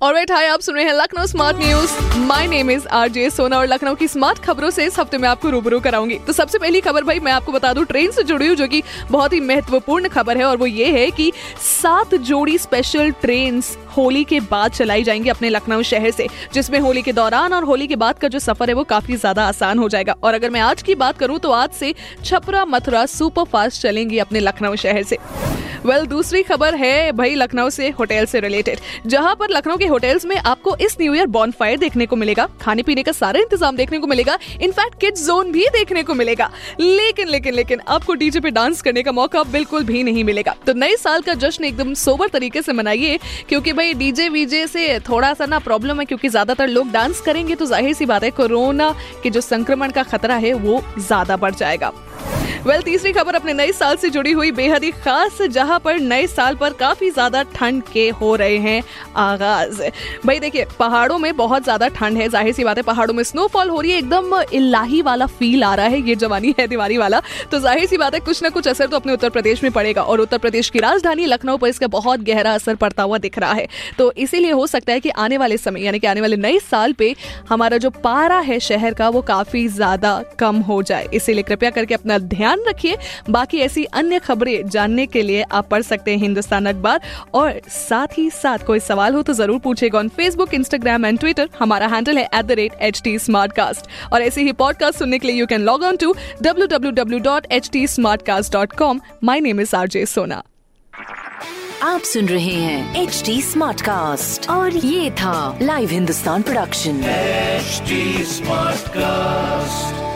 और wait hi आप सुन रहे हैं Lucknow smart news my name is RJ Sona और लखनऊ की स्मार्ट खबरों से इस हफ़्ते में आपको रूबरू कराऊँगी। तो सबसे पहली खबर भाई, मैं आपको बता दूँ ट्रेन से जुड़ी हुई जो कि बहुत ही महत्वपूर्ण खबर है और वो ये है कि सात जोड़ी स्पेशल ट्रेन होली के बाद चलाई जाएँगी अपने लखनऊ शहर से, जिसमें होली के दौरान और होली के बाद का जो सफ़र है वो काफ़ी ज़्यादा आसान हो जाएगा। और अगर मैं आज की बात करूँ तो आज से छपरा मथुरा सुपर फास्ट चलेंगी अपने लखनऊ शहर से। वेल दूसरी खबर है भाई लखनऊ से होटल से रिलेटेड जहाँ पर लखनऊ के होटल्स में आपको इस न्यू ईयर बॉन फायर देखने को मिलेगा। खाने पीने का सारा इंतज़ाम देखने को मिलेगा। इनफैक्ट किड्स जोन भी देखने को मिलेगा। लेकिन लेकिन लेकिन, आपको डीजे पे डांस करने का मौका बिल्कुल भी नहीं मिलेगा। तो नए साल का जश्न एकदम सोबर तरीके से मनाइए, क्योंकि भाई डीजे वीजे से थोड़ा सा ना प्रॉब्लम है, क्योंकि ज़्यादातर लोग डांस करेंगे तो ज़ाहिर सी बात है कोरोना के जो संक्रमण का खतरा है, वो ज़्यादा बढ़ जाएगा। वेल तीसरी खबर अपने नए साल से जुड़ी हुई बेहद ही खास जहाँ पर नए साल पर काफ़ी ज़्यादा ठंड के हो रहे हैं आगाज़। भाई देखिए, पहाड़ों में बहुत ज़्यादा ठंड है, ज़ाहिर सी बात है, पहाड़ों में स्नोफॉल हो रही है, एकदम इलाही वाला फील आ रहा है, ये जवानी है दिवाली वाला। तो ज़ाहिर सी बात है, कुछ ना कुछ असर तो अपने उत्तर प्रदेश में पड़ेगा और उत्तर प्रदेश की राजधानी लखनऊ पर इसका बहुत गहरा असर पड़ता हुआ दिख रहा है। तो इसीलिए हो सकता है कि आने वाले समय, यानी कि आने वाले नए साल पे हमारा जो पारा है शहर का, वो काफ़ी ज़्यादा कम हो जाए। इसीलिए कृपया करके अपना ध्यान रखिए। बाकी ऐसी अन्य खबरें जानने के लिए आप पढ़ सकते हैं हिंदुस्तान अखबार। और साथ ही साथ कोई सवाल हो तो ज़रूर पूछेगा on Facebook Instagram and Twitter हमारा हैंडल है at the rate H T smart cast और ऐसे ही पॉडकास्ट सुनने के लिए you can log on to W W W dot H T smart cast dot com my name is R J Sona आप सुन रहे हैं एच डी स्मार्ट कास्ट और ये था live Hindustan production smart cast